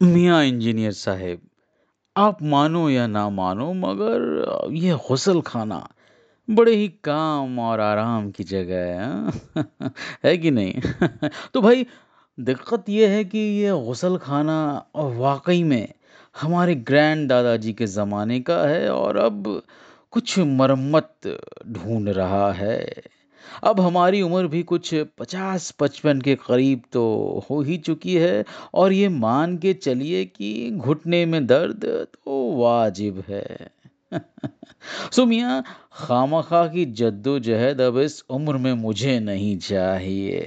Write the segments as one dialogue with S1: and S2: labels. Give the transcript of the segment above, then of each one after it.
S1: मियाँ इंजीनियर साहब, आप मानो या ना मानो मगर ये गुसल खाना बड़े ही काम और आराम की जगह है, हाँ? है कि नहीं? तो भाई दिक्कत यह है कि ये गसल खाना वाक़ई में हमारे ग्रैंड दादाजी के ज़माने का है और अब कुछ मरम्मत ढूँढ रहा है। अब हमारी उम्र भी कुछ 50-55 के करीब तो हो ही चुकी है और ये मान के चलिए कि घुटने में दर्द तो वाजिब है। सो मियाँ खामख़ा की जद्दोजहद अब इस उम्र में मुझे नहीं चाहिए।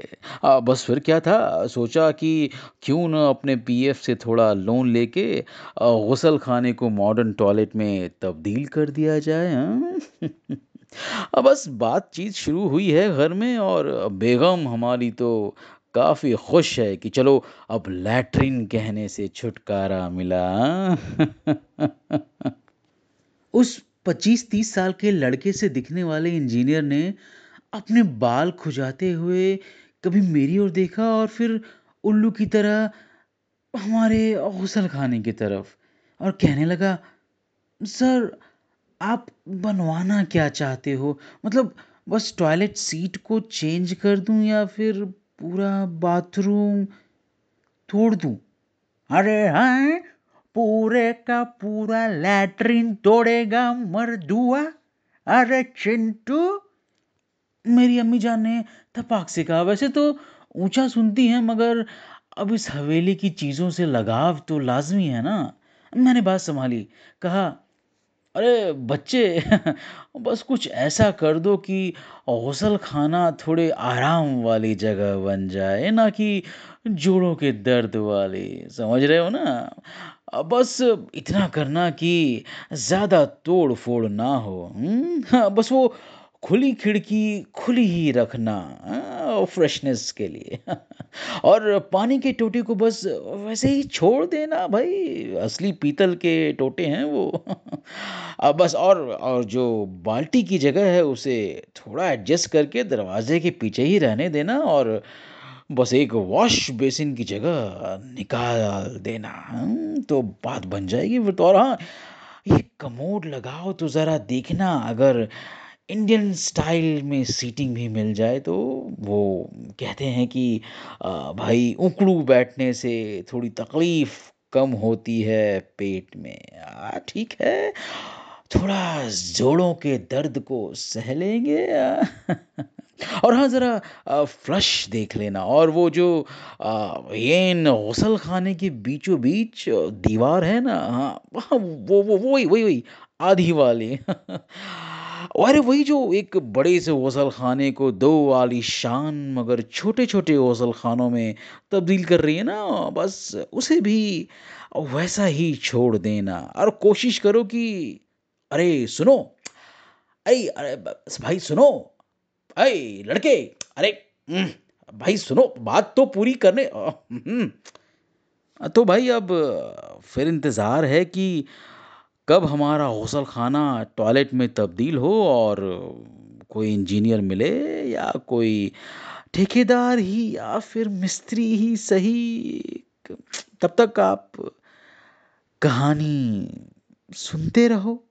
S1: अ, बस फिर क्या था सोचा कि क्यों ना अपने पीएफ से थोड़ा लोन लेके गुसल खाने को मॉडर्न टॉयलेट में तब्दील कर दिया जाए, हाँ? अ, बस बातचीत शुरू हुई है घर में और बेगम हमारी तो काफ़ी खुश है कि चलो अब लैट्रिन कहने से छुटकारा मिला? उस 25-30 साल के लड़के से दिखने वाले इंजीनियर ने अपने बाल खुजाते हुए कभी मेरी ओर देखा और फिर उल्लू की तरह हमारे गुसल खाने की तरफ़ और कहने लगा, "सर, आप बनवाना क्या चाहते हो? मतलब बस टॉयलेट सीट को चेंज कर दूँ या फिर पूरा बाथरूम तोड़ दूँ?"
S2: अरे हाँ पूरे का पूरा लैट्रिन तोड़ेगा मर्दुआ अरे चिंटू
S1: मेरी अम्मी जान ने थपाक से कहा, "वैसे तो ऊँचा सुनती हैं मगर अब इस हवेली की चीज़ों से लगाव तो लाज़मी है ना?" मैंने बात संभाली कहा, "अरे बच्चे बस कुछ ऐसा कर दो कि गुसल खाना थोड़े आराम वाली जगह बन जाए, ना कि जोड़ों के दर्द वाली, समझ रहे हो ना? बस इतना करना कि ज़्यादा तोड़-फोड़ ना हो, हुँ? हाँ, बस वो खुली खिड़की खुली ही रखना हाँ, फ्रेशनेस के लिए और पानी के टोटे को बस वैसे ही छोड़ देना भाई, असली पीतल के टोटे हैं वो। अ, बस और और जो बाल्टी की जगह है उसे थोड़ा एडजस्ट करके दरवाज़े के पीछे ही रहने देना और बस एक वॉश बेसिन की जगह निकाल देना, हुँ? तो बात बन जाएगी फिर तो और हाँ, ये कमोड लगाओ तो ज़रा देखना अगर इंडियन स्टाइल में सीटिंग भी मिल जाए तो वो कहते हैं कि भाई उकड़ू बैठने से थोड़ी तकलीफ़ कम होती है पेट में। ठीक है, थोड़ा जोड़ों के दर्द को सह लेंगे और हाँ, ज़रा फ्लश देख लेना और वो जो येन गुसल खाने के बीचों-बीच दीवार है ना हाँ, वहाँ वो वो वही वही वही आधी वाली। अरे वही जो एक बड़े से गुसलखाने को 2 आलीशान मगर छोटे-छोटे गुसलखानों में तब्दील कर रही है ना, बस उसे भी वैसा ही छोड़ देना और कोशिश करो कि अरे सुनो! अई अरे भाई सुनो! अई लड़के! अरे भाई सुनो, बात तो पूरी करने। अ, तो भाई अब फिर इंतज़ार है कि कब हमारा गुसलखाना टॉयलेट में तब्दील हो और कोई इंजीनियर मिले या कोई ठेकेदार ही या फिर मिस्त्री ही सही। तब तक आप कहानी सुनते रहो।